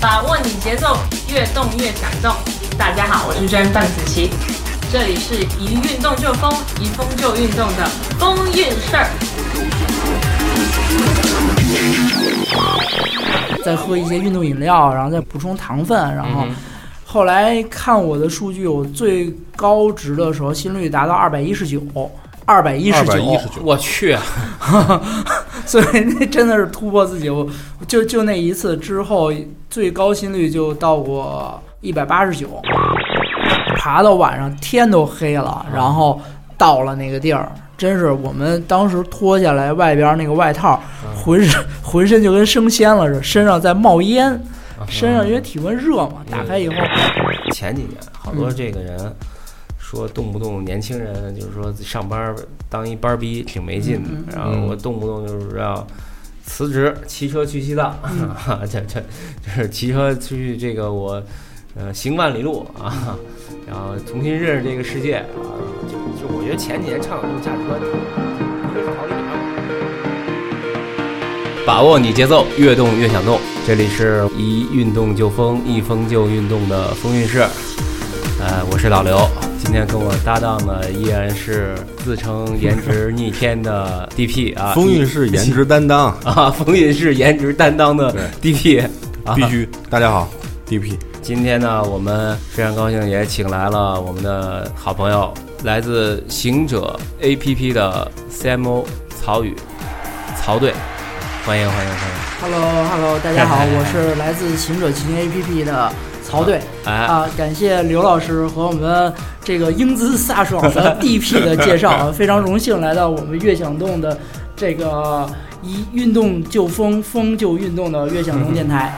把握你节奏，越动越感动。大家好，我是真范子琪，这里是一运动就疯，一疯就运动的风运事儿。再喝一些运动饮料，然后再补充糖分，然后后来看我的数据，我最高值的时候心率达到二百一十九，二百一十九，219我去，所以那真的是突破自己。我就就那一次之后，最高心率就到过一百八十九，爬到晚上天都黑了，然后到了那个地儿。真是我们当时脱下来外边那个外套，浑身浑身就跟升仙了似的，身上在冒烟，身上因为体温热嘛，打开以后，前几年好多这个人说动不动年轻人就是说上班当一班儿逼挺没劲的嗯，然后我动不动就是要辞职骑车去西藏，这这就是骑车出去这个我呃行万里路啊，然后重新认识这个世界啊，就就我觉得前几年倡导这种价值观，一个是逃离你把握你节奏，越动越想动。这里是一运动就疯，一疯就运动的风韵事。呃，我是老刘，今天跟我搭档的依然是自称颜值逆天的 DP 啊，风韵是颜值担当，啊，风韵是颜值担当的 DP 啊，必须。大家好，DP，今天呢，我们非常高兴，也请来了我们的好朋友，来自行者 APP 的 CMO 曹宇，曹队，欢迎欢迎欢迎！Hello Hello，大家好，我是来自行者骑行 APP 的曹队。哎，啊，感谢刘老师和我们这个英姿飒爽的 DP 的介绍啊，非常荣幸来到我们悦享动的这个一运动就疯，疯就运动的悦享动电台。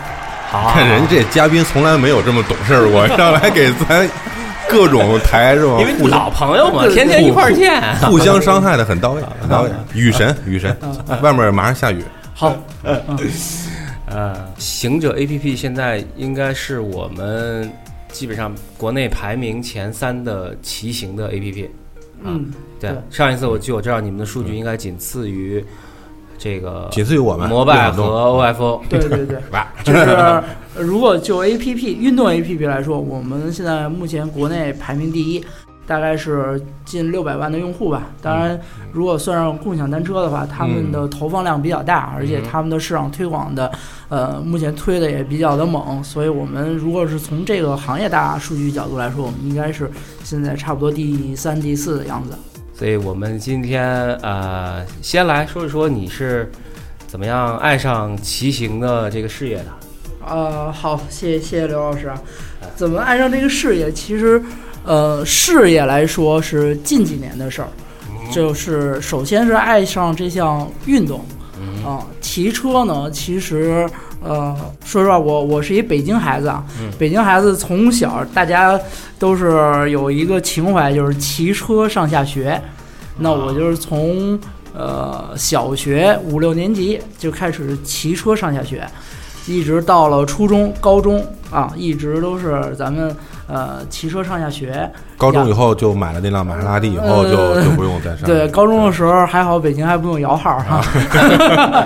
好，看人这嘉宾从来没有这么懂事儿过，上来给咱各种抬是吧？因为老朋友嘛，天天一块儿见。互相伤害的很到位，很到位。雨神，雨神，外面马上下雨，好，呃，行者 APP 现在应该是我们基本上国内排名前三的骑行的 APP。嗯，对对，上一次我据我知道你们的数据应该仅次于这个仅次于我们摩拜和 OFO。对对对，吧？就是呃如果就 APP 运动 APP 来说，我们现在目前国内排名第一，大概是近六百万的用户吧。当然，如果算上共享单车的话，他们的投放量比较大，而且他们的市场推广的，呃，目前推的也比较的猛。所以我们如果是从这个行业大数据角度来说，我们应该是现在差不多第三、第四的样子。所以我们今天呃，先来说一说你是怎么样爱上骑行的这个事业的。呃，好，谢谢谢谢刘老师啊。怎么爱上这个事业？其实，呃，事业来说是近几年的事儿，就是首先是爱上这项运动，嗯啊、骑车呢，其实，呃，说实话，我我是一北京孩子啊，嗯北京孩子从小大家都是有一个情怀，就是骑车上下学。那我就是从呃小学五六年级就开始骑车上下学，一直到了初中、高中啊，一直都是咱们呃骑车上下学。高中以后就买了那辆玛莎拉蒂，以后就呃就不用再上。对，高中的时候还好，北京还不用摇号哈。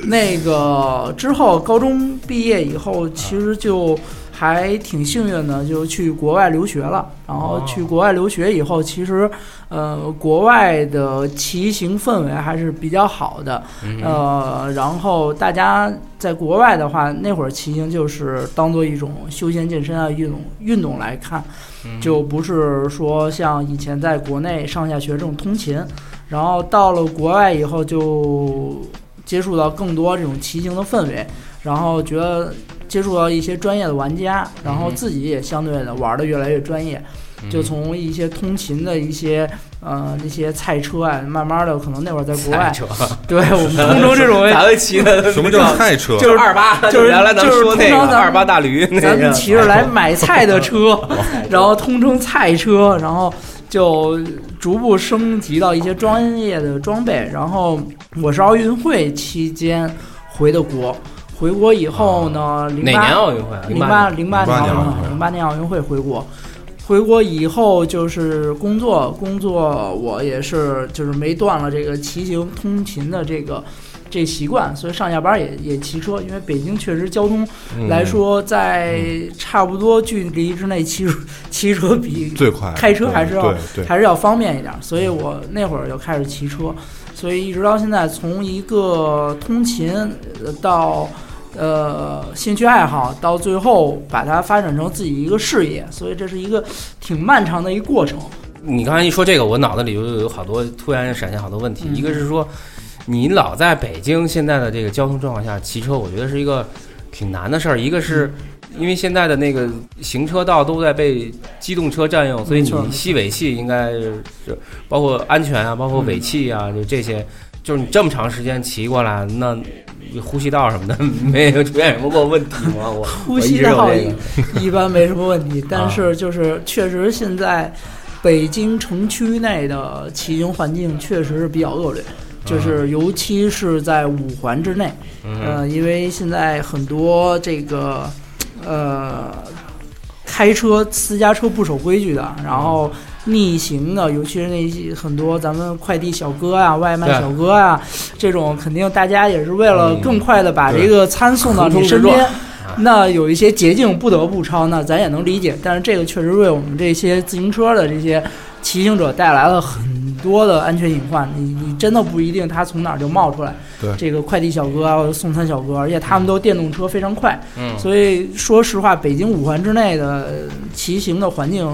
那个之后，高中毕业以后，其实就还挺幸运的，就去国外留学了。然后去国外留学以后，其实呃，国外的骑行氛围还是比较好的。嗯呃，然后大家在国外的话，那会儿骑行就是当做一种休闲健身啊运动运动来看，就不是说像以前在国内上下学这种通勤。然后到了国外以后，就接触到更多这种骑行的氛围，然后觉得接触到一些专业的玩家，然后自己也相对的玩的越来越专业。就从一些通勤的一些呃那些菜车啊，慢慢的可能那会儿在国外对我们 通称这种咱们骑的 什么叫菜车？就是二八，就是原来咱们说那个二八大驴，咱们骑着来买菜的车，然后通称菜车，然后就逐步升级到一些专业的装备。然后我是奥运会期间回的国，回国以后呢，零哪年八奥运会啊？零八零八年奥运08年奥运会，零八年奥运会回国。回国以后就是工作，工作我也是就是没断了这个骑行通勤的这个这习惯，所以上下班也也骑车。因为北京确实交通嗯来说，在差不多距离之内骑 骑车比最快开车还是要还是要方便一点，所以我那会儿就开始骑车，所以一直到现在，从一个通勤呃到呃兴趣爱好，到最后把它发展成自己一个事业，所以这是一个挺漫长的一个过程。你刚才一说这个，我脑子里就有好多突然闪现好多问题。嗯一个是说，你老在北京现在的这个交通状况下骑车，我觉得是一个挺难的事儿。一个是因为现在的那个行车道都在被机动车占用，所以你吸尾气应该是包括安全啊，包括尾气啊，就这些，就是你这么长时间骑过来，那你呼吸道什么的 没有出现什么过问题吗？我呼吸道一般没什么问题，啊 但是就是确实现在北京城区内的骑行环境确实是比较恶劣，就是尤其是在五环之内，嗯。呃，因为现在很多这个呃开车私家车不守规矩的，然后逆行的，尤其是那些很多咱们快递小哥啊、外卖小哥啊，这种肯定大家也是为了嗯更快的把这个餐送到你身边。那有一些捷径不得不超，那咱也能理解。但是这个确实为我们这些自行车的这些骑行者带来了很多的安全隐患。你你真的不一定他从哪儿就冒出来。对这个快递小哥啊，送餐小哥，而且他们都电动车非常快，嗯所以说实话，北京五环之内的呃骑行的环境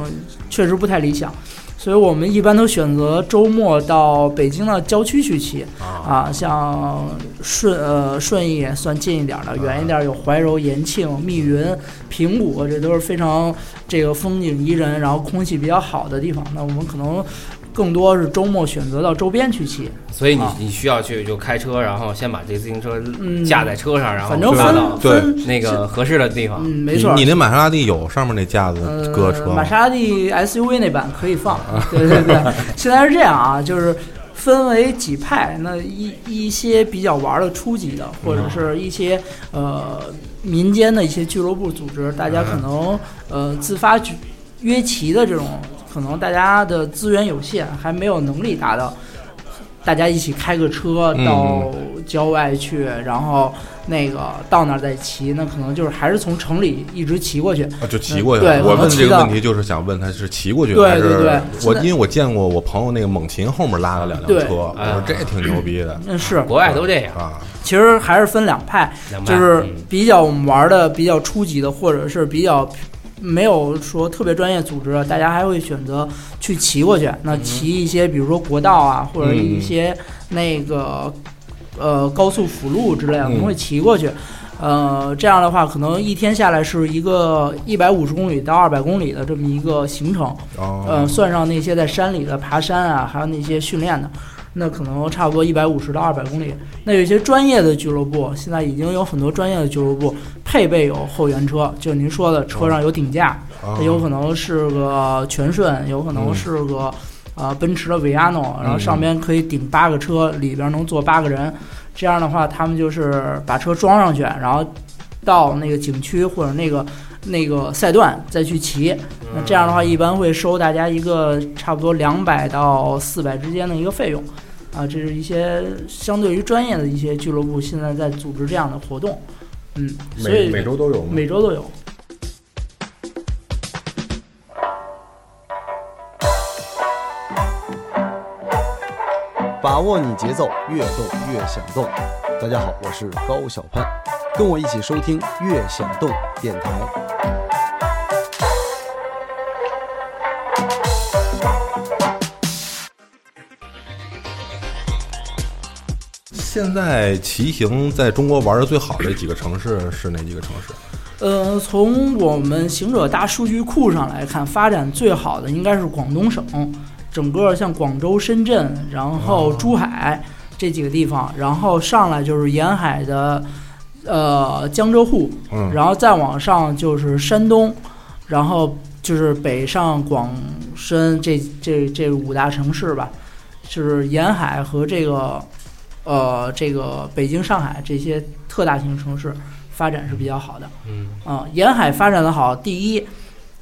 确实不太理想。所以我们一般都选择周末到北京的郊区去骑啊啊，像顺呃顺义算近一点的，远一点有怀柔、延庆、密云、平谷，这都是非常这个风景宜人，然后空气比较好的地方。那我们可能更多是周末选择到周边去骑。所以你啊你需要去就开车，然后先把这自行车嗯架在车上，然后反正拉到对分分那个合适的地方。嗯，没错。你你那玛莎拉蒂有上面那架子呃，搁车玛莎拉蒂 SUV 那版可以放，对对对。现在是这样啊，就是分为几派，那一一些比较玩的初级的，或者是一些呃民间的一些俱乐部组织，大家可能呃自发举约骑的这种，可能大家的资源有限，还没有能力达到。大家一起开个车嗯到郊外去，然后那个到那儿再骑，那可能就是还是从城里一直骑过去。啊，就骑过去对。我问这个问题就是想问他是骑过去对还是对我因为我见过我朋友那个猛禽后面拉了两辆车，我说这挺牛逼的嗯，是，国外都这样，啊。其实还是分两派，两派就是嗯比较我们玩的比较初级的，或者是比较没有说特别专业组织，大家还会选择去骑过去。那骑一些，比如说国道啊，或者一些那个呃高速辅路之类的，我们会骑过去。呃，这样的话，可能一天下来是一个一百五十公里到二百公里的这么一个行程。哦，呃，算上那些在山里的爬山啊，还有那些训练的，那可能差不多一百五十到二百公里。那有一些专业的俱乐部，现在已经有很多专业的俱乐部配备有后援车，就您说的车上有顶架，哦它有可能是个全顺，有可能是个呃奔驰的维亚诺，然后上边可以顶八个车，里边能坐八个人。这样的话，他们就是把车装上去，然后到那个景区或者那个那个赛段再去骑。那这样的话，一般会收大家一个差不多两百到四百之间的一个费用。啊，这是一些相对于专业的一些俱乐部现在在组织这样的活动。嗯，所以每每周都有吗？每周都有。把握你节奏，越动越想动。大家好，我是高小攀，跟我一起收听《越想动》电台。现在骑行在中国玩的最好的几个城市是哪几个城市？呃，从我们行者大数据库上来看，发展最好的应该是广东省，整个像广州、深圳，然后珠海这几个地方，然后上来就是沿海的呃江浙沪，嗯，然后再往上就是山东，然后就是北上广深这这这五大城市吧，就是沿海和这个呃这个北京、上海这些特大型城市发展是比较好的。嗯啊、沿海发展的好，第一，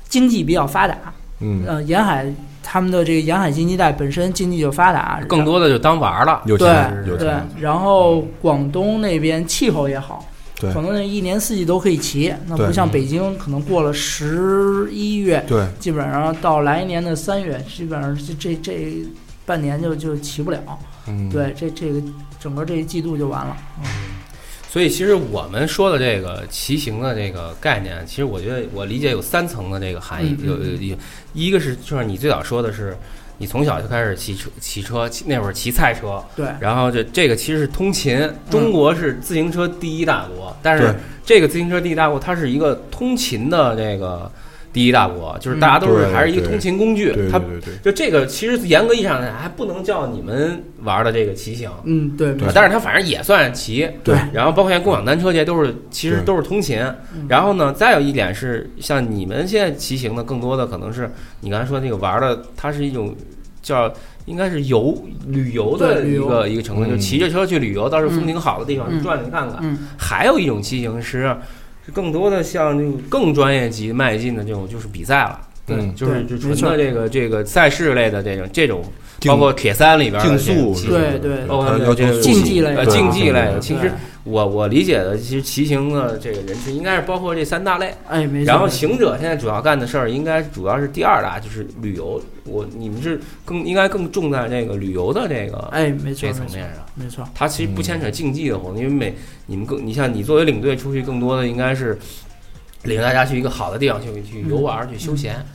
经济比较发达，嗯呃，沿海他们的这个沿海经济带本身经济就发达，更多的就当玩儿了。有对钱有对钱，，然后广东那边气候也好，对广东那一年四季都可以骑，那不像北京，可能过了十一月，对基本上到来年的三月，基本上这这这半年就就骑不了。嗯，对，这这个整个这一季度就完了。嗯所以其实我们说的这个骑行的这个概念，其实我觉得我理解有三层的这个含义。嗯有有有，一个是就是你最早说的是，你从小就开始骑车骑车，骑那会儿骑菜车，对，然后这这个其实是通勤。中国是自行车第一大国，但是这个自行车第一大国，它是一个通勤的这个第一大国，就是大家都是还是一个通勤工具对，它对对对，就这个其实严格意义上还不能叫你们玩的这个骑行。嗯，对，但是它反正也算骑，对。然后包括像共享单车这些都是，其实都是通勤。嗯。然后呢，再有一点是，像你们现在骑行的，更多的可能是你刚才说那个玩的，它是一种叫应该是游旅游的一个一个成分，嗯。就骑着车去旅游，到时候风嗯景好的地方嗯。去转转看看。嗯，还有一种骑行实际上是更多的像这种更专业级迈进的这种，就是比赛了。对就是就纯的这个这个赛事类的这种这种，包括铁三里边的竞这种速对对包括要求这个竞技类呃竞技类的，对其实我我理解的，其实骑行的这个人群应该是包括这三大类，哎，没错。然后行者现在主要干的事儿应该主要是第二大，就是旅游。我你们是更应该更重在这个旅游的这个哎，没错，这，层面上。没错。它其实不牵扯竞技的活动，因为每你们更你像你作为领队出去，更多的应该是领大家去一个好的地方去去游玩、去休闲嗯，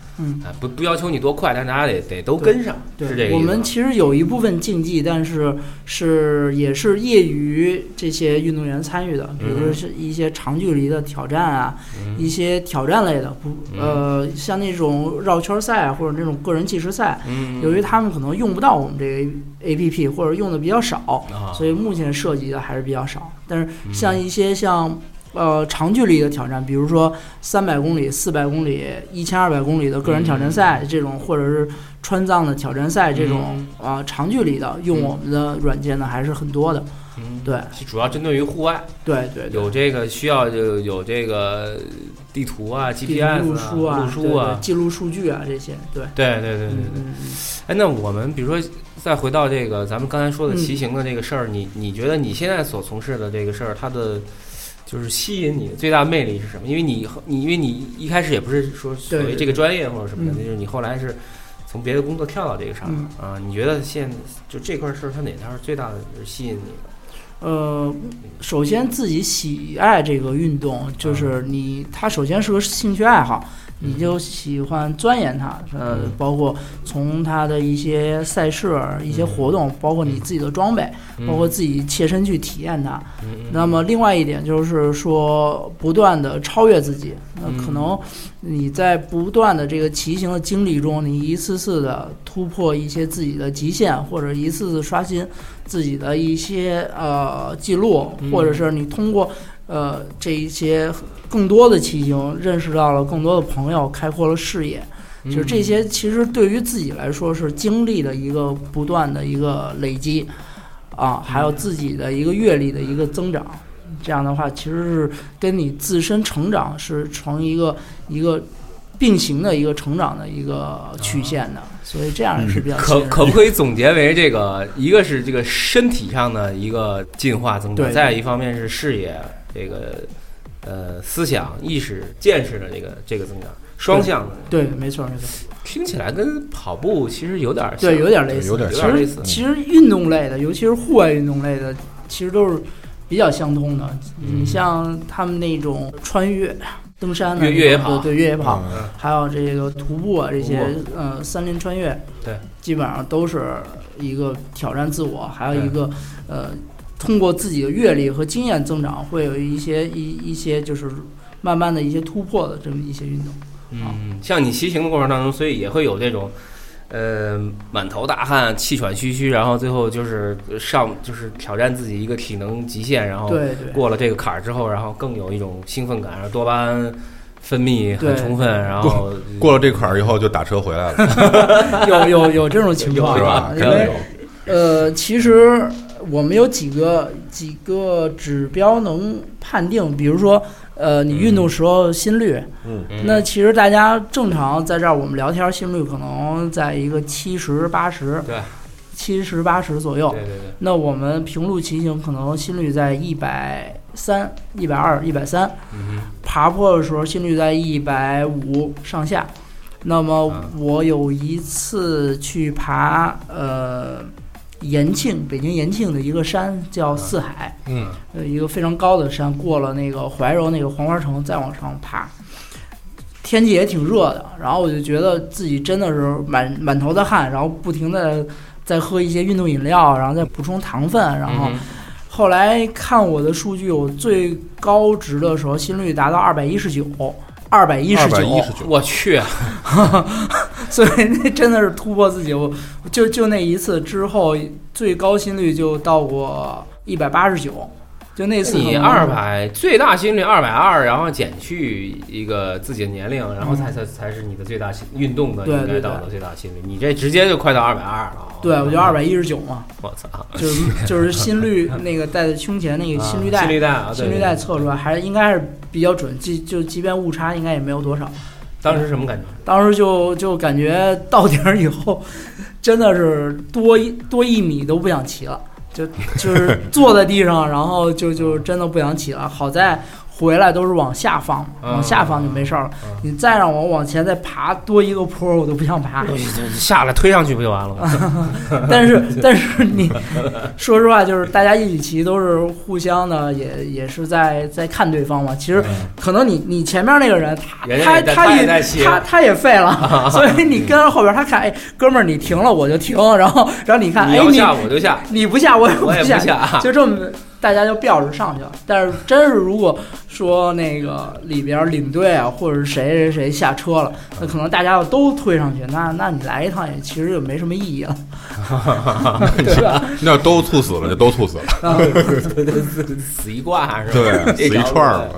啊，不不要求你多快，但是大家得得都跟上，对，是这个意思。我们其实有一部分竞技，但是是也是业余这些运动员参与的，比如说嗯。是一些长距离的挑战啊，嗯。一些挑战类的，不呃，像那种绕圈赛啊或者那种个人计时赛，嗯，由于他们可能用不到我们这个 A P P 或者用的比较少，啊，所以目前涉及的还是比较少。但是嗯。像一些像呃长距离的挑战，比如说三百公里、四百公里、一千二百公里的个人挑战赛这种，或者是川藏的挑战赛这种啊、长距离的，用我们的软件呢还是很多的。嗯对是主要针对于户外，对对对，有这个需要就有这个地图啊、GPS 啊、路书啊记录数据啊这些，对。对对对对对。哎，那我们比如说再回到这个咱们刚才说的嗯骑行的这个事儿，你你觉得你现在所从事的这个事儿，它的就是吸引你的最大魅力是什么？因为你你因为你一开始也不是说所谓这个专业或者什么的，就是你后来是从别的工作跳到这个上面、嗯啊。你觉得现就这块事儿，它哪条是最大的吸引你的？呃，首先自己喜爱这个运动，就是嗯你，它首先是个兴趣爱好，你就喜欢钻研它，呃嗯，包括从它的一些赛事、一些活动，包括你自己的装备，包括自己切身去体验它。那么另外一点就是说，不断的超越自己。那可嗯能你在不断的这个骑行的经历中，你一次次的突破一些自己的极限，或者一次次刷新自己的一些呃记录，嗯或者是你通过呃这一些更多的骑行，认识到了更多的朋友，开阔了视野。嗯就是这些，其实对于自己来说是经历的一个不断的一个累积，啊，还有自己的一个阅历的一个增长。这样的话，其实是跟你自身成长是成一个一个并行的一个成长的一个曲线的，所以这样是比较吸可可不可以总结为这个，一个是这个身体上的一个进化增长，对再一方面是视野这个呃思想意识见识的这个这个增长，双向的，对，没错没错，听起来跟跑步其实有点像，对，有点类似，有点类似其实运动类的，尤其是户外运动类的，其实都是比较相通的。嗯。你像他们那种穿越、登山的越越野跑对对越野跑，嗯还有这个徒步啊这些呃森林穿越，对，基本上都是一个挑战自我，还有一个呃通过自己的阅历和经验增长，会有一些一一些就是慢慢的一些突破的这么一些运动。嗯，像你骑行的过程当中，所以也会有这种。呃，满头大汗、气喘吁吁，然后最后就是上，就是挑战自己一个体能极限，然后过了这个坎儿之后，然后更有一种兴奋感，然后多巴胺分泌很充分，然后过了这坎儿以后就打车回来了，有有有这种情况是吧？因为真的有，呃，其实我们有几个几个指标能判定，比如说，呃，你运动时候心率，嗯。嗯。那其实大家正常在这儿我们聊天，心率可能在一个七十八十，对，七十八十左右。对对对，那我们平路骑行可能心率在一百三、一百二、一百三，嗯爬坡的时候心率在一百五上下。那么啊我有一次去爬呃延庆，北京延庆的一个山叫四海，嗯，呃一个非常高的山，过了那个怀柔那个黄花城，再往上爬。天气也挺热的，然后我就觉得自己真的是满满头的汗，然后不停的在喝一些运动饮料，然后再补充糖分，然后嗯。后来看我的数据，我最高值的时候心率达到二百一十九，二百一十九，我去，所以那真的是突破自己。我就就那一次之后，最高心率就到过一百八十九，就那次你二百最大心率二百二，然后减去一个自己的年龄，然后才才才是你的最大心运动的应该到的最大心率，你这直接就快到二百二了。对，我就二百一十九嘛，我操，就是就是心率那个戴在胸前那个心率带，心率带啊，心率带测出来还应该是比较准，即就即便误差应该也没有多少。当时什么感觉？当时就就感觉到顶儿以后，真的是多一多一米都不想骑了，就就是坐在地上，然后就就真的不想起了。好在回来都是往下放，嗯往下放就没事儿了。你再让我往前再爬多一个坡，我都不想爬。下来推上去不就完了吗？但是但是 你说实话，就是大家一起骑都是互相的，也也是在在看对方嘛。其实可能你你前面那个人，他他也他他他也废了，所以你跟着后边，他看，哎，哥们儿你停了我就停，然后然后你看，哎你下我就下，你不下我也不，下。就这么大家就吊着上去了。但是真是如果说那个里边领队啊，或者是谁谁谁下车了，那可能大家要都推上去，那那你来一趟也其实就没什么意义了，对吧？那要都猝死了就都猝死了，啊死一挂是吧？对，死一串儿了，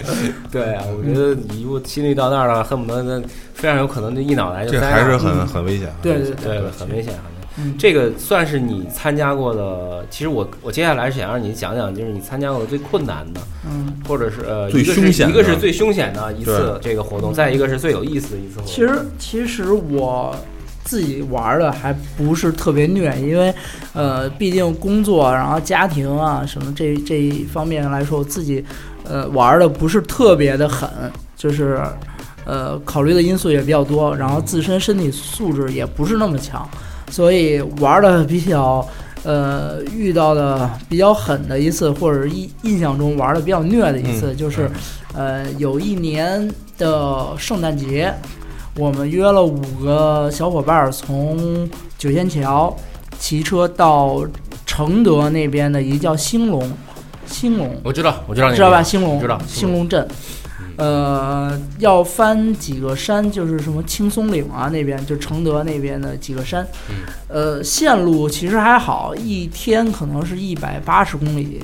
对啊，我觉得你如果心率到那儿了，恨不得那非常有可能就一脑袋就这还是很很危险。对对对，很危险。嗯这个算是你参加过的。其实我我接下来是想让你讲讲，就是你参加过的最困难的，嗯。或者是呃，最一个是凶险的一个是最凶险的一次这个活动，再一个是最有意思的一次活动。其实其实我自己玩的还不是特别虐，因为呃，毕竟工作，然后家庭啊什么这这一方面来说，我自己呃玩的不是特别的狠，就是呃考虑的因素也比较多，然后自身身体素质也不是那么强，所以玩的比较。呃，遇到的比较狠的一次，或者印印象中玩的比较虐的一次，嗯就是，呃，有一年的圣诞节，我们约了五个小伙伴儿从九仙桥骑车到承德那边的一个叫兴隆，兴隆我知道，我知道你知道吧？兴隆知道兴隆镇，呃，要翻几个山，就是什么青松岭啊那边，就承德那边的几个山，嗯。呃，线路其实还好，一天可能是一百八十公里，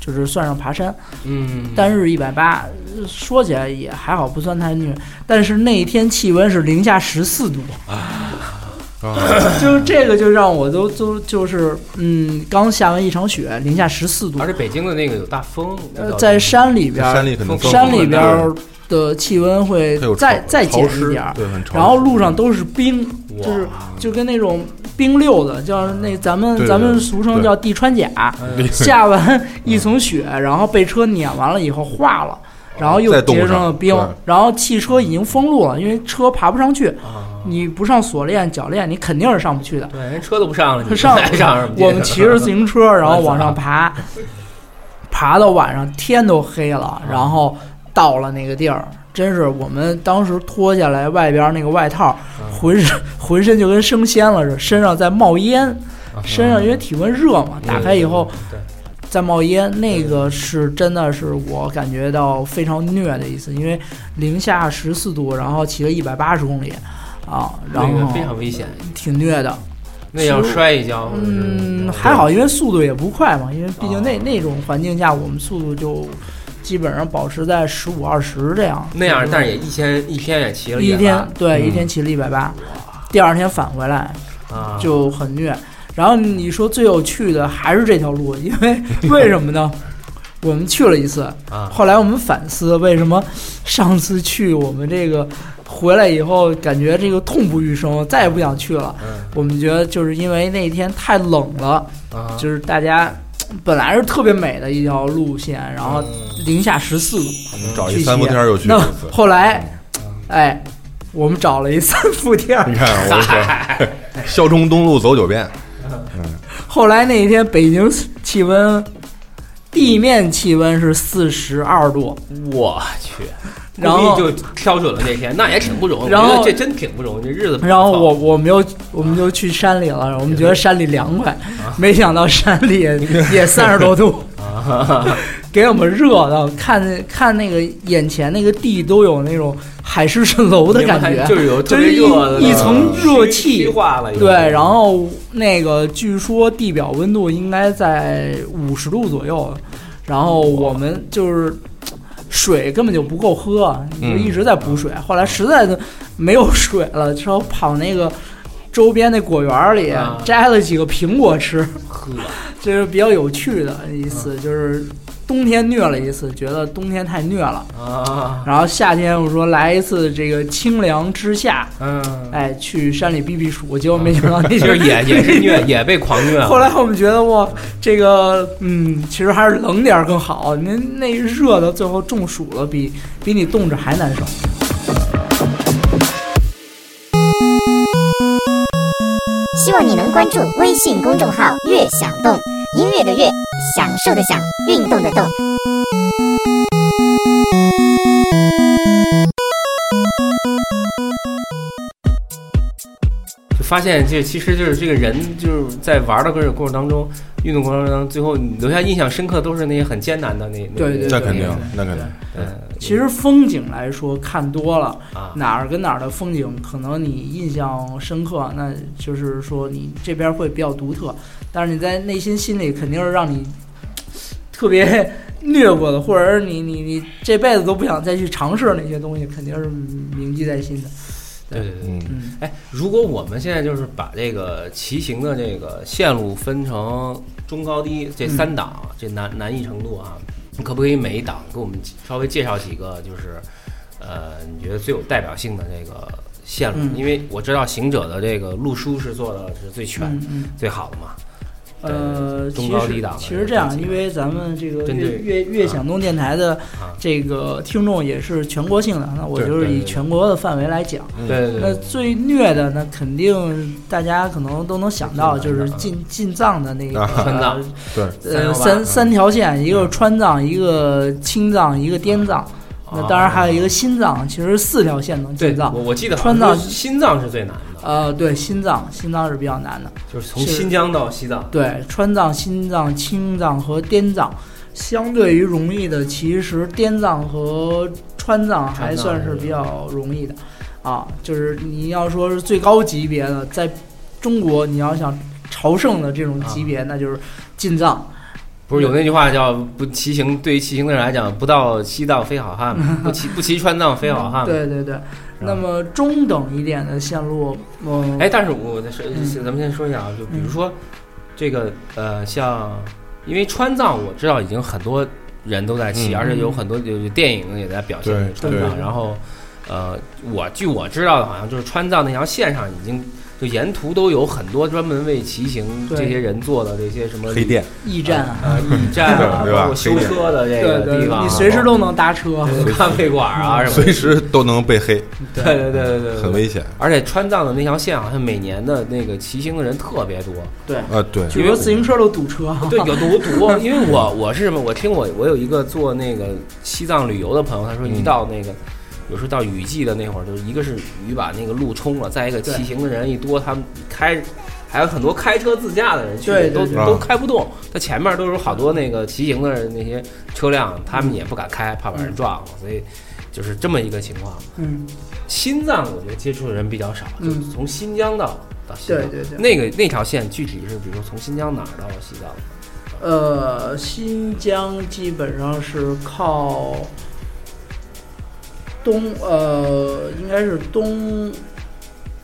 就是算上爬山，嗯，单日一百八，说起来也还好，不算太虐。但是那一天气温是零下十四度，啊，就是这个就让我都都就是嗯，刚下完一场雪，零下十四度而，且北京的那个有大风，呃，在山里边儿，山里肯定山里边儿的气温会再再减一点儿，对，很潮湿。然后路上都是冰，就是就跟那种冰溜子，叫那咱们咱们俗称叫地穿甲，嗯。下完一层雪，然后被车碾完了以后化了。然后又结成了冰，然后汽车已经封路了，因为车爬不上去，啊，你不上锁链、铰链，你肯定是上不去的。对，人车都不上了，你上还上什么我们骑着自行车，然后往上爬，爬到晚上天都黑了，然后到了那个地儿，真是我们当时脱下来外边那个外套，浑身浑身就跟升仙了似的，身上在冒烟，身上因为体温热嘛，打开以后对，在冒烟，那个是真的是我感觉到非常虐的一次，因为零下十四度，然后骑了一百八十公里，啊，然那个后非常危险，挺虐的。那要摔一跤，嗯，还好，因为速度也不快嘛，因为毕竟那、那种环境下，我们速度就基本上保持在十五二十这样。那样，但是也一天一天也骑了一天对、嗯一天骑了一百八，第二天返回来啊，就很虐。然后你说最有趣的还是这条路，因为 为什么呢？我们去了一次，啊，后来我们反思，为什么上次去我们这个回来以后，感觉这个痛不欲生，再也不想去了。嗯。我们觉得就是因为那天太冷了，啊，就是大家本来是特别美的一条路线，然后零下十四度，找一三伏天儿又去那。后来，哎，我们找了一 三伏天儿。你，看，我说，孝忠东路走九遍，后来那一天北京气温，地面气温是四十二度，我去，然后就挑准了那天，那也挺不容易。然后这真挺不容易，这日子然后我我们又我们就去山里了，我们觉得山里凉快，没想到山里也也三十多度，给我们热的，看看那个眼前那个地都有那种海市蜃楼的感觉，就是有特就是一一层热气化了。对，然后那个据说地表温度应该在五十度左右，然后我们就是水根本就不够喝，就嗯。一直在补水。后来实在是没有水了，之后跑那个周边那果园里啊。摘了几个苹果吃，喝 这是比较有趣的一次，就是冬天虐了一次，觉得冬天太虐了。啊，然后夏天我说来一次这个清凉之夏，嗯，哎，去山里避避暑，结果没想到那其些实也 也是虐，也被狂虐。后来我们觉得哇，这个嗯，其实还是冷点儿更好。那那热的最后中暑了，比比你冻着还难受。希望你能关注微信公众号“悦享动”，音乐的乐，享受的享，运动的动。发现这其实就是这个人就是在玩的过程过程当中，运动过程当中，最后你留下印象深刻都是那些很艰难的那那对对那肯定，那肯定。对，其实风景来说看多了，啊，哪儿跟哪儿的风景可能你印象深刻，那就是说你这边会比较独特。但是你在内心心里肯定是让你特别 虐过的，或者是你你你这辈子都不想再去尝试那些东西，肯定是铭记在心的。对对对。嗯，嗯哎，如果我们现在就是把这个骑行的这个线路分成中高低这三档，这难难易程度啊，你可不可以每一档给我们稍微介绍几个，就是呃，你觉得最有代表性的这个线路？嗯因为我知道行者的这个路书是做的是最全。最好的嘛。呃，中其实其实这样，因为咱们这个针对粤粤粤响东电台的啊这个听众也是全国性的，那我就是以全国的范围来讲。嗯对对对，那最虐的，那肯定大家可能都能想到，就是进进藏的那个啊川藏对，呃三三条线，一个嗯川藏，一个青藏，一个滇藏。那当然还有一个心脏，其实四条线能进藏我。我记得川藏心脏是最难的，呃，对，心脏，心脏是比较难的。就是从新疆到西藏。对，川藏、新藏、青藏和滇藏，相对于容易的，其实滇藏和川藏还算是比较容易的，啊，就是你要说是最高级别的，在中国你要想朝圣的这种级别，那就是进藏。不是有那句话叫“不骑行”，对于骑行的人来讲，不到西藏非好汉嘛，不骑不骑川藏非好汉嘛。对对对，那么中等一点的线路，嗯，哎，但是我再说，嗯咱们先说一下啊，就比如说这个呃，像因为川藏我知道已经很多人都在骑，嗯而且有很多有有电影也在表现对川藏。对然后呃，我据我知道的，好像就是川藏那条线上已经就沿途都有很多专门为骑行这些人做的这些什么黑店，驿站啊，呃驿站啊，对吧包括修车的这个地方啊，你随时都能搭车。咖啡馆啊什么。随时都能被黑，对对对对对，很危险。而且川藏的那条线好像每年的那个骑行的人特别多，对，啊，对，有的自行车都堵车。对，有堵堵。因为我我是什么？我听我我有一个做那个西藏旅游的朋友，他说一嗯到那个。有时候到雨季的那会儿，就是一个是雨把那个路冲了，再一个骑行的人一多，他们开还有很多开车自驾的人去，都都啊开不动。他前面都有好多那个骑行的那些车辆，他们也不敢开，怕把人撞了，所以就是这么一个情况。嗯，新藏我觉得接触的人比较少，就嗯是从新疆到到西藏，对对对。那个那条线具体是，比如说从新疆哪儿到西藏？呃，新疆基本上是靠东，呃，应该是东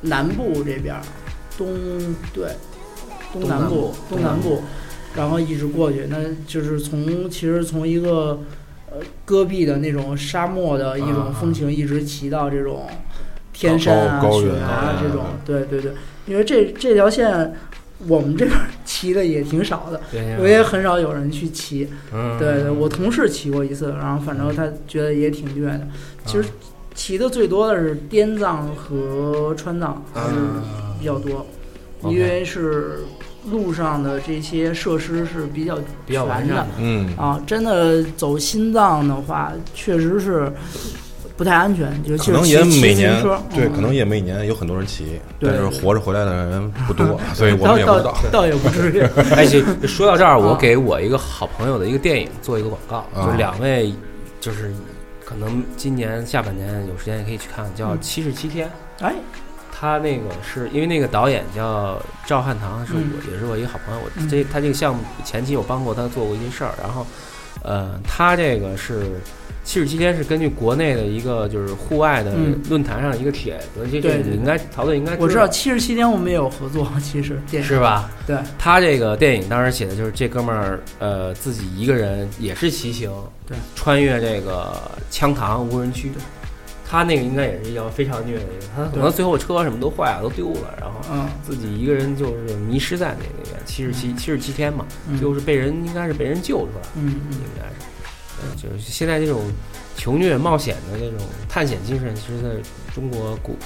南部这边儿，东对，东南部，东东南部，然后一直过去，那就是从其实从一个呃戈壁的那种沙漠的一种风情，一直骑到这种天山啊、高原啊啊。这种，对对对，因为这这条线我们这边儿骑的也挺少的，我也很少有人去骑。嗯，对对，我同事骑过一次，然后反正他觉得也挺虐的。其实骑的最多的是滇藏和川藏，还是嗯比较多，因为是路上的这些设施是比较比较完全的。善的，嗯，啊。真的走心脏的话，确实是不太安全，尤其是可能也骑骑自行每年车。对，嗯可能也每年有很多人骑，但是活着回来的人不多，所以我倒们也不知道倒。倒也不至于。哎，这说到这儿，我啊给我一个好朋友的一个电影做一个广告，啊就两位，就是可能今年下半年有时间也可以去看，叫《嗯七十七天》。哎，他那个是因为那个导演叫赵汉堂，是我、嗯也是我一个好朋友。我嗯这他这个项目前期我帮过他做过一些事儿，然后呃，他这个是七十七天是根据国内的一个就是户外的嗯。论坛上一个帖子，这个你应该陶队应该我知道七十七天我们也有合作，其实。电影是吧？对，他这个电影当时写的就是这哥们儿，呃，自己一个人也是骑行，对，穿越这个羌塘无人区。他那个应该也是一条非常虐的一个，他可能最后车什么都坏了，都丢了，然后嗯。自己一个人就是迷失在那里面，七十七七十七天嘛，嗯。就是被人应该是被人救出来，嗯嗯。应该是，呃，就是现在这种求虐冒险的这种探险精神，其实在中国古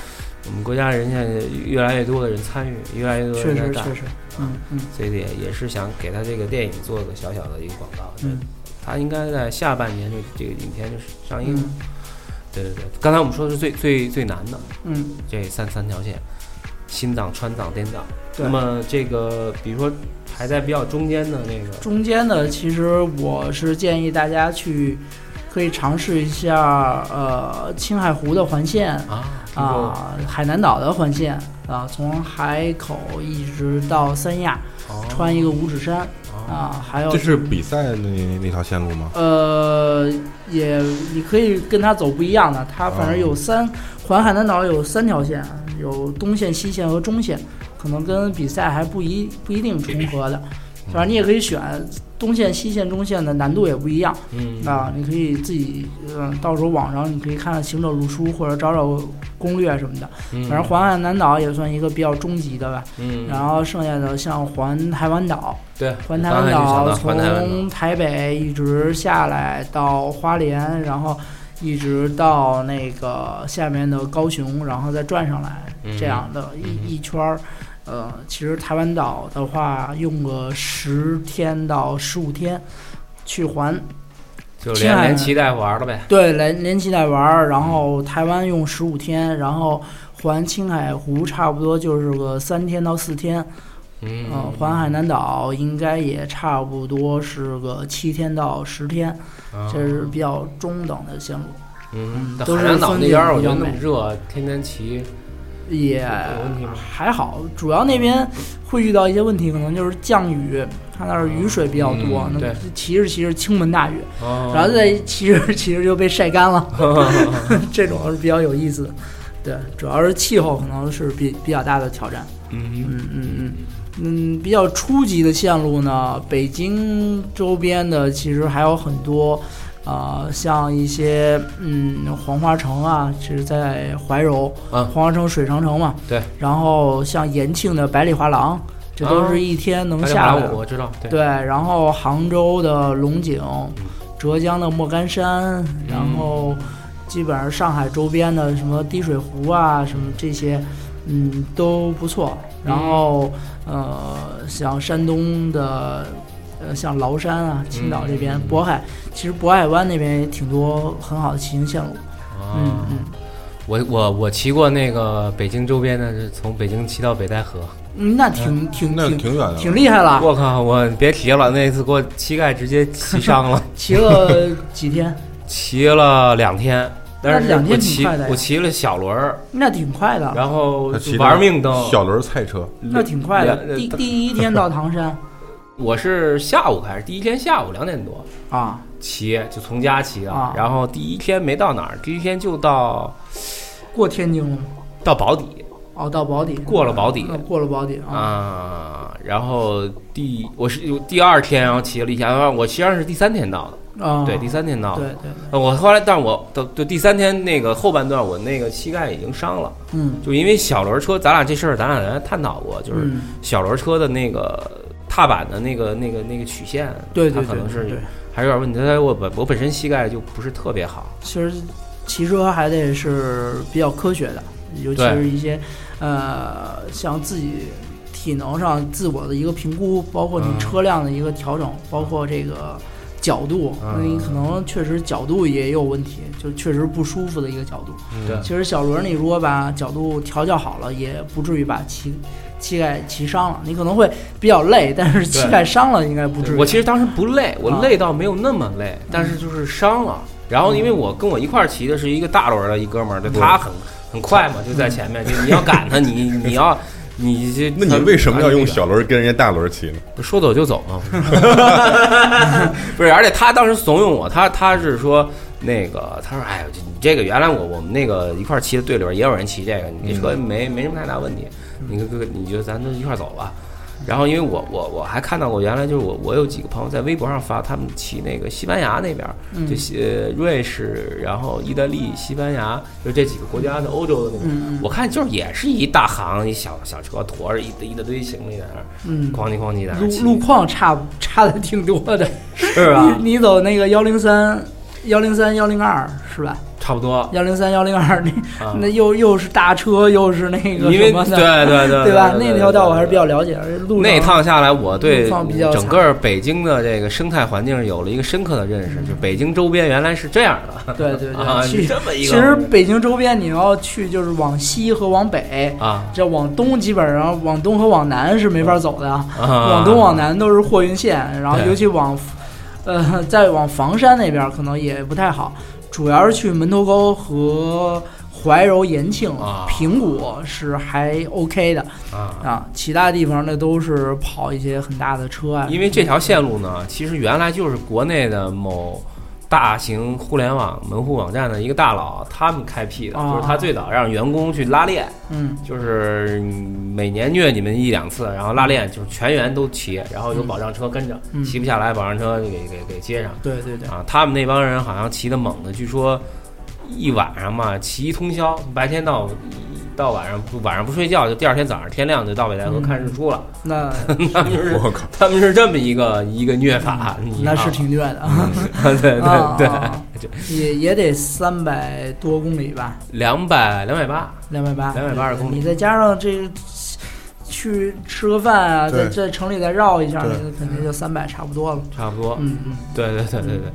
我们国家人现在越来越多的人参与，越来越多的人在干，实确实，嗯嗯所以也也是想给他这个电影做个小小的一个广告。嗯他应该在下半年就这个影片就是上映。嗯对对对，刚才我们说的是最最最难的嗯，这三三条线，心脏、川藏、滇藏。对那么这个比如说排在比较中间的那个，中间的其实我是建议大家去可以尝试一下呃青海湖的环线啊啊，海南岛的环线啊，从海口一直到三亚，哦。穿一个五指山哦。啊，还有这是比赛那那条线路吗？呃，也你可以跟他走不一样的，他反正有三环海南岛有三条线，有东线、西线和中线，可能跟比赛还不一不一定重合的。反正你也可以选东线、西线、中线的难度也不一样嗯啊，你可以自己嗯、到时候网上你可以看看行者路书或者找找攻略什么的。嗯反正环海南岛也算一个比较终极的吧。嗯，然后剩下的像环台湾岛，对环台湾岛从台北一直下来到花莲，然后一直到那个下面的高雄，然后再转上来，嗯这样的嗯一一圈儿。呃，其实台湾岛的话，用个十天到十五天去环，就连连骑带玩了呗。对，连连期待玩儿。然后台湾用十五天，然后环青海湖差不多就是个三天到四天。嗯呃，环海南岛应该也差不多是个七天到十天，啊这是比较中等的线路，嗯，但都是海南岛那边我觉得那么热，天天骑也还好。主要那边会遇到一些问题，可能就是降雨，它那儿雨水比较多，那骑着骑着倾盆大雨，哦然后再骑着骑着就被晒干了，这种是比较有意思的。对，主要是气候可能是比比较大的挑战。嗯嗯嗯嗯嗯，比较初级的线路呢，北京周边的其实还有很多，啊，像一些嗯黄花城啊，是在怀柔，嗯黄花城水长城嘛，对，然后像延庆的百里画廊，这都是一天能下来的。我我知道，对对，然后杭州的龙井，浙江的莫干山，然后基本上上海周边的什么滴水湖啊，什么这些，嗯，都不错。然后呃，像山东的，呃，像崂山啊，青岛这边，嗯渤海，其实渤海湾那边也挺多很好的骑行线路。嗯啊嗯，我我我骑过那个北京周边的，从北京骑到北戴河。嗯，那挺挺那挺挺远的，挺厉害了，我靠！我别提了，那次给我膝盖直接骑伤了，骑了几天，骑了两天。但是两天我骑挺快的我骑了小轮儿，那挺快的，然后玩命蹬。小轮赛车，那挺快的。第第一天到唐山我是下午开始，第一天下午两点多啊，骑，就从家骑的。啊。然后第一天没到哪儿，第一天就到过天津了。吗？到保底。哦，到保底，过了保底。那过了保底啊，啊，然后第我是第二天然后骑了一下，我实际上是第三天到的，啊，对，第三天到的。对对，呃我后来，但是我的就第三天那个后半段，我那个膝盖已经伤了，嗯，就因为小轮车，咱俩这事儿咱俩原来探讨过，就是嗯。小轮车的那个踏板的那个那个那个曲线，对对对它可能是对，还是有点问题。但是我本我本身膝盖就不是特别好，其实骑车还得是比较科学的，尤其是一些呃，像自己体能上自我的一个评估，包括你嗯。车辆的一个调整，包括这个角度，嗯。那你可能确实角度也有问题，就确实不舒服的一个角度。对。其实小轮你如果把角度调教好了，也不至于把膝膝盖骑伤了。你可能会比较累，但是膝盖伤了应该不至于。我其实当时不累，我累倒没有那么累，但是就是伤了。然后因为我跟我一块儿骑的是一个大轮的一哥们儿，就他很很快嘛，就在前面，就你要赶他，你你要你这，那你为什么要用小轮跟人家大轮骑呢？说走就走嘛？不是，而且他当时怂恿我，他他是说那个，他说哎，你这个原来我我们那个一块骑的队里边也有人骑这个，你这车没没什么太大问题，你哥哥你就咱都一块儿走吧。然后因为我我我还看到过，原来就是我我有几个朋友在微博上发，他们骑那个西班牙那边，嗯就西呃瑞士，然后意大利、西班牙，就这几个国家的欧洲的那种。嗯嗯我看就是也是一大行一小小车，驮着一一大堆行李在那儿，嗯，哐叽哐叽在那儿路路况差差的挺多的，是吧？你你走那个幺零三、幺零三、幺零二是吧？差不多。幺零三、幺零二，那啊，那又又是大车，又是那个对的，对对 对吧？那条道我还是比较了解，而且路那趟下来，我对整个北京的这个生态环境有了一个深刻的认识，就北京周边原来是这样的。对对啊，对，去 这么一个其实北京周边你要去就是往西和往北，啊。这往东基本上往东和往南是没法走的，啊，往东往南都是货运线，然后尤其往呃再往房山那边可能也不太好，主要是去门头沟和怀柔、延庆、啊平谷是还 OK 的啊。啊，其他地方那都是跑一些很大的车啊，因为这条线路呢，其实原来就是国内的某大型互联网门户网站的一个大佬他们开辟的，啊就是他最早让员工去拉练，嗯。就是每年虐你们一两次，然后拉练就是全员都骑，然后有保障车跟着，嗯。骑不下来保障车给给给接上。对对对，啊，他们那帮人好像骑的猛的，据说一晚上嘛骑一通宵，白天到到晚上不晚上不睡觉，就第二天早上天亮就到北戴河嗯看日出了。那 他们是我靠，他们是这么一个一个虐法，你那是啊挺虐的，对对啊对也也得三百多公里吧，两百两百八，两百八，两百八十公里。你再加上这去吃个饭啊，在在城里再绕一下，那个肯定就三百差不多了。差不多。嗯嗯，对对对对对，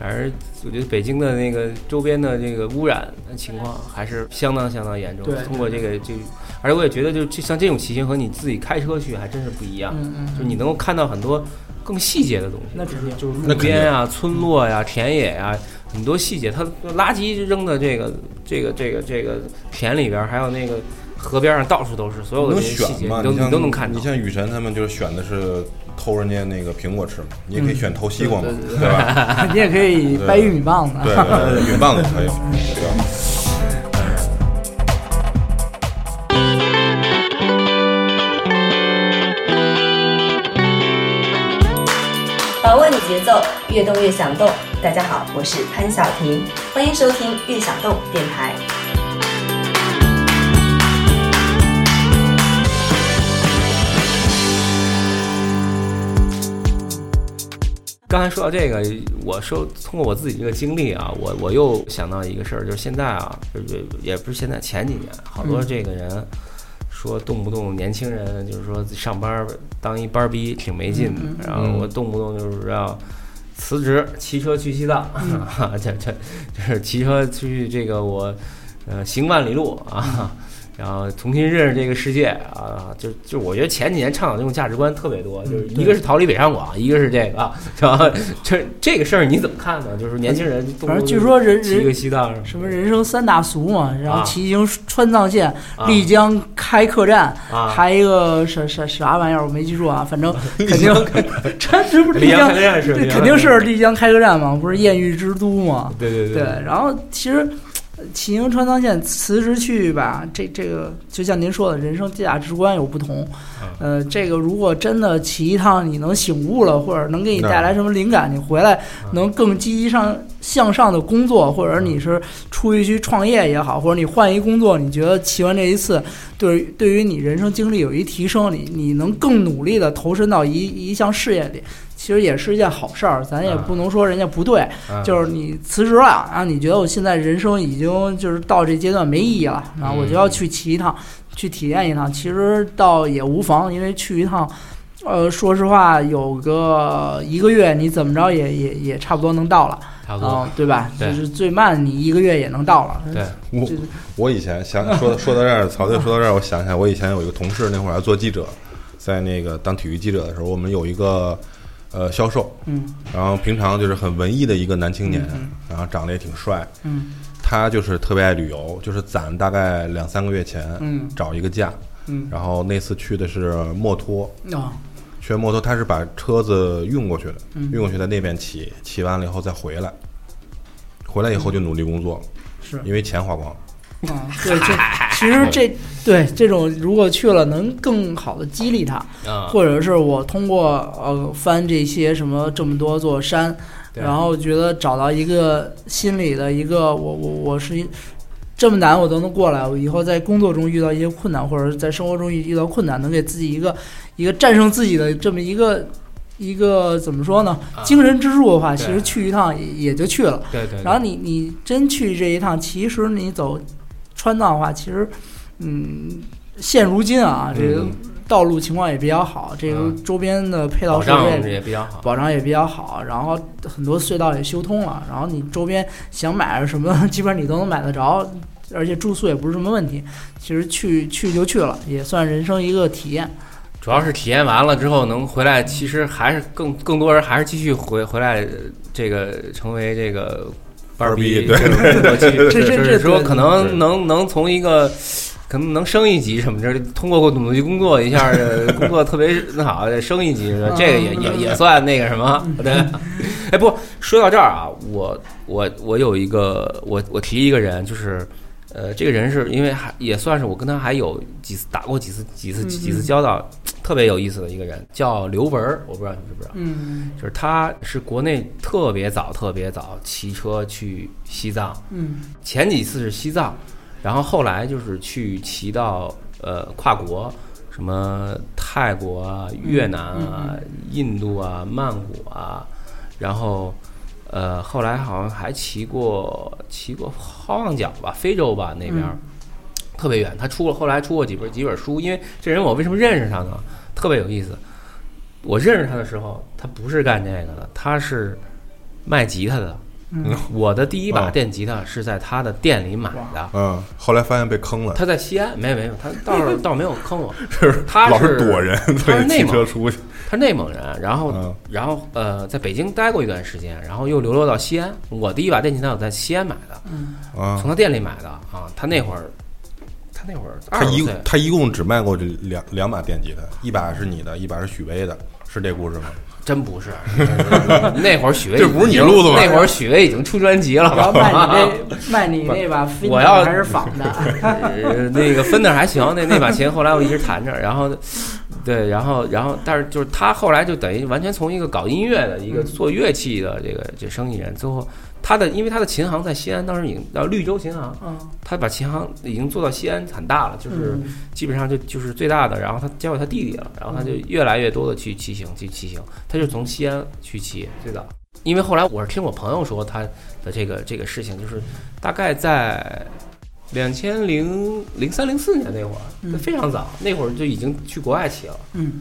反正我觉得北京的那个周边的这个污染的情况还是相当相当严重。对通过这个这，而且我也觉得，就就像这种骑行和你自己开车去还真是不一样。嗯嗯，就你能够看到很多更细节的东西，那肯定就是路边啊、村落呀、田野呀，很多细节。它垃圾扔的这个、这个、这个、这个田里边儿，还有那个河边上，到处都是，所有的这些细节，你都你都能看到你。像雨辰他们就是选的是偷人家那个苹果吃嘛，你也可以选偷西瓜嘛，对对对吧？你也可以掰玉米棒子。对对，对，云棒子可以，对吧？把握你节奏，越动越想动。大家好，我是潘晓婷，欢迎收听越想动电台。刚才说到这个，我说通过我自己这个经历啊，我我又想到一个事儿，就是现在啊，就是也不是现在，前几年好多这个人说动不动年轻人就是说上班当一班儿逼挺没劲的嗯，然后我动不动就是要辞职骑车去西藏，这这就是骑车出去这个我呃行万里路啊。然后重新认识这个世界啊，就就我觉得前几年倡导这种价值观特别多，就是一个是逃离北上广，一个是这个啊，然后这这个事儿你怎么看呢？就是年轻人反正据说人人西藏什么人生三大俗嘛，然后啊。骑行川藏线、啊。丽江开客栈，啊，还一个啥啥啥玩意儿我没记住啊，反正 肯定这这 不是丽江肯定是丽江开客栈嘛，不是艳遇之都嘛？对对。对，然后其实，骑行川藏线辞职去吧，这这个就像您说的，人生价值观有不同。呃，这个如果真的骑一趟，你能醒悟了，或者能给你带来什么灵感，你回来能更积极上向上的工作，或者你是出去去创业也好，或者你换一工作，你觉得骑完这一次，对对于你人生经历有一提升，你你能更努力的投身到一一项事业里，其实也是一件好事儿。咱也不能说人家不对，啊就是你辞职了，然后你觉得我现在人生已经就是到这阶段没意义了，然后我就要去骑一趟，去体验一趟，其实倒也无妨，因为去一趟。呃，说实话，有个一个月，你怎么着也也也差不多能到了，差不多啊、。对吧？对就是最慢你一个月也能到了。对，我我以前想说说到这儿，曹队说到这儿，我想起来，我以前有一个同事，那会儿还做记者，在那个当体育记者的时候，我们有一个呃销售，嗯。然后平常就是很文艺的一个男青年，嗯然后长得也挺帅，嗯。他就是特别爱旅游，就是攒大概两三个月前，嗯。找一个假，嗯。然后那次去的是墨脱，啊去墨脱他是把车子运过去的，嗯。运过去在那边骑，骑完了以后再回来，回来以后就努力工作，是。因为钱花光了。啊，对，这其实这对这种如果去了，能更好的激励他，啊，或者是我通过呃翻这些什么这么多座山，然后觉得找到一个心里的一个我我我是一这么难我都能过来，我以后在工作中遇到一些困难，或者是在生活中遇遇到困难，能给自己一个一个战胜自己的这么一个一个怎么说呢？啊精神支柱的话，其实去一趟也也就去了。对对，然后你你真去这一趟，其实你走川藏的话，其实嗯，现如今啊，这个嗯道路情况也比较好，这个嗯周边的配套设备也比较好。保障也比较好，然后很多隧道也修通了，然后你周边想买什么，基本上你都能买得着，而且住宿也不是什么问题。其实去去就去了，也算人生一个体验。主要是体验完了之后能回来，其实还是更更多人还是继续回回来，呃这个成为这个班儿逼，对 这这就是说这可能能能从一个。可能能升一级什么之类的，通过努力工作一下，呃工作特别那好，升一级，这个也也也算那个什么，对。哎，不，说到这儿啊，我我我有一个，我我提一个人，就是呃，这个人是因为还也算是我跟他还有几次打过几次几次几次交道，特别有意思的一个人，叫刘文儿，我不知道你知不知道，嗯。就是他是国内特别早特别早骑车去西藏，嗯。前几次是西藏，然后后来就是去骑到呃跨国，什么泰国啊、越南啊、印度啊、曼谷啊，然后呃后来好像还骑过骑过好望角吧，非洲吧那边儿。特别远，他出了后来出过几本几本书，因为这人我为什么认识他呢？特别有意思。我认识他的时候，他不是干这个的，他是卖吉他的。嗯我的第一把哦电吉他是在他的店里买的。嗯，后来发现被坑了，他在西安，没有没有，他倒是倒没有坑我，是他老是是躲人，他所以骑是内蒙车出去。他是内蒙人，然后、嗯然后呃，在北京待过一段时间，然后又流落到西安。我第一把电吉他我在西安买的，嗯从，他店里买的啊。他那会儿，他那会儿他一他一共只卖过这两两把电吉他，一把是你的，一把是许巍的，是这故事吗？真不是。那会儿许巍这不是你录的吗那会儿许巍已经出专辑了，我要卖你那 卖你那把飞我要还是仿的，呃，那个分的还行，那那把琴后来我一直弹着，然后，对，然后然后，但是就是他后来就等于完全从一个搞音乐的一个做乐器的这个这生意人，最后他的因为他的琴行在西安，当时已经到绿洲琴行，嗯，他把琴行已经做到西安很大了，就是嗯。基本上就就是最大的，然后他交给他弟弟了，然后他就越来越多的去骑行去骑行，他就从西安去骑最早，因为后来我是听我朋友说他的这个这个事情，就是大概在两千零零三零四年那会儿，嗯。非常早，那会儿就已经去国外骑了，嗯。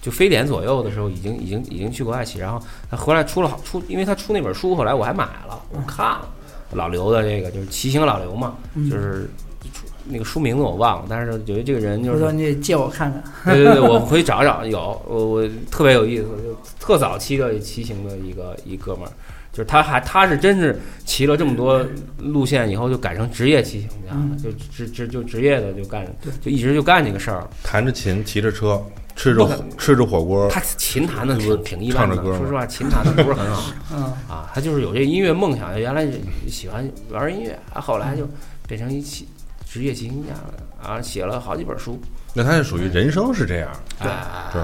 就非典左右的时候，已经已经已经去国外骑，然后他回来出了好出，因为他出那本书，后来我还买了，我看了老刘的这个就是骑行老刘嘛，嗯。就是出那个书名字我忘了，但是觉得这个人就是，回头你得借我看看。对对对，我回去找找，有我我特别有意思，就特早期的骑行的一个一哥们儿。就是他还他是真是骑了这么多路线以后就改成职业骑行家了，嗯就职职就职业的就干对就一直就干这个事儿。弹着琴，骑着车，吃着吃着火锅，他琴弹的挺挺一般的，唱着歌说实话，琴弹的不是很好 嗯，啊。他就是有这音乐梦想，原来喜欢玩音乐，啊，后来就变成一骑职业骑行家了啊，写了好几本书。那他是属于人生是这样，对对，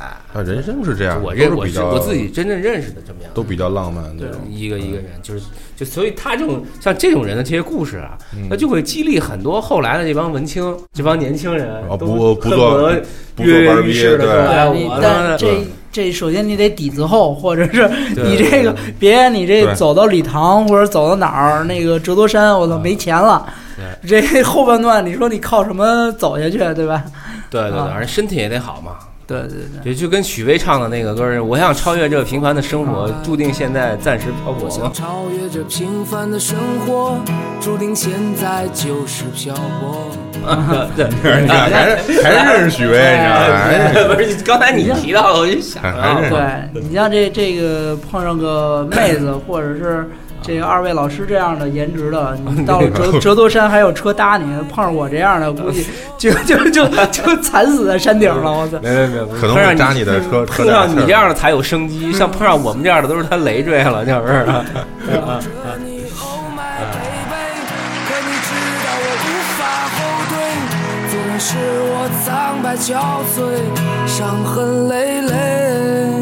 啊，人生是这样，我认我是比较我自己真正认识的这么样都比较浪漫，对一个一个人，就是就所以他这种像这种人的这些故事啊，嗯。那就会激励很多后来的这帮文青、这帮年轻人啊，都不不恨做得不跃跃做班儿逼，欲试的说对，但这这首先你得底子厚，或者是 你这个别你这走到礼堂或者走到哪儿那个折多山，我操没钱了，这后半段你说你靠什么走下去，对吧？对对对，而且身体也得好嘛。对对对，就就跟许巍唱的那个歌儿，我想超越这平凡的生活，注定现在暂时漂泊我。想超越这平凡的生活，注定现在就是漂泊。对，你看还是还是认识许巍，你知道吗？还是不是刚才你提到了，我就想啊，对你像这这个碰上个妹子，或者是这个二位老师这样的颜值的，你 到了折 折多山还有车搭你，碰上我这样的，估计 就就就就惨死在山顶了，我操！没没没，可能碰上会扎你的车车碰上你这样的才有生机，像碰上我们这样的都是他累赘了，就是啊啊着你，Oh my baby，可你知道我无法后退，纵然是我苍白憔悴，伤痕累累。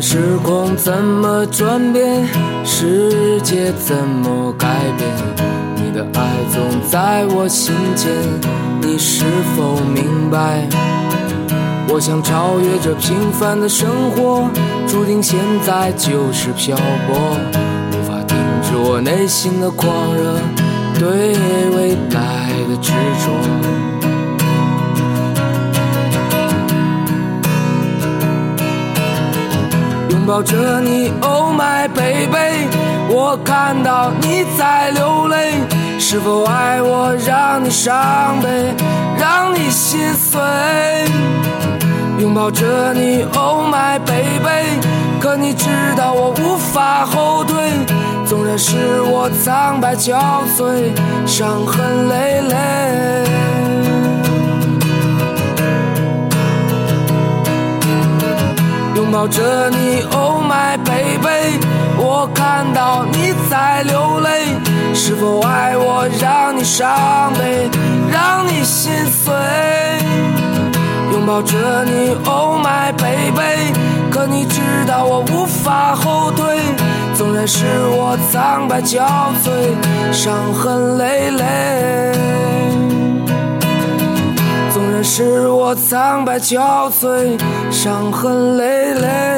时空怎么转变，世界怎么改变，你的爱总在我心间，你是否明白？我想超越这平凡的生活，注定现在就是漂泊，无法停止我内心的狂热，对未来的执着。拥抱着你，Oh my baby，我看到你在流泪，是否爱我让你伤悲，让你心碎？拥抱着你，Oh my baby，可你知道我无法后退，纵然是我苍白憔悴，伤痕累累。抱着你，Oh my baby，我看到你在流泪，是否爱我让你伤悲，让你心碎？拥抱着你，Oh my baby，可你知道我无法后退，纵然是我苍白憔悴，伤痕累累。使我苍白憔悴，伤痕累累。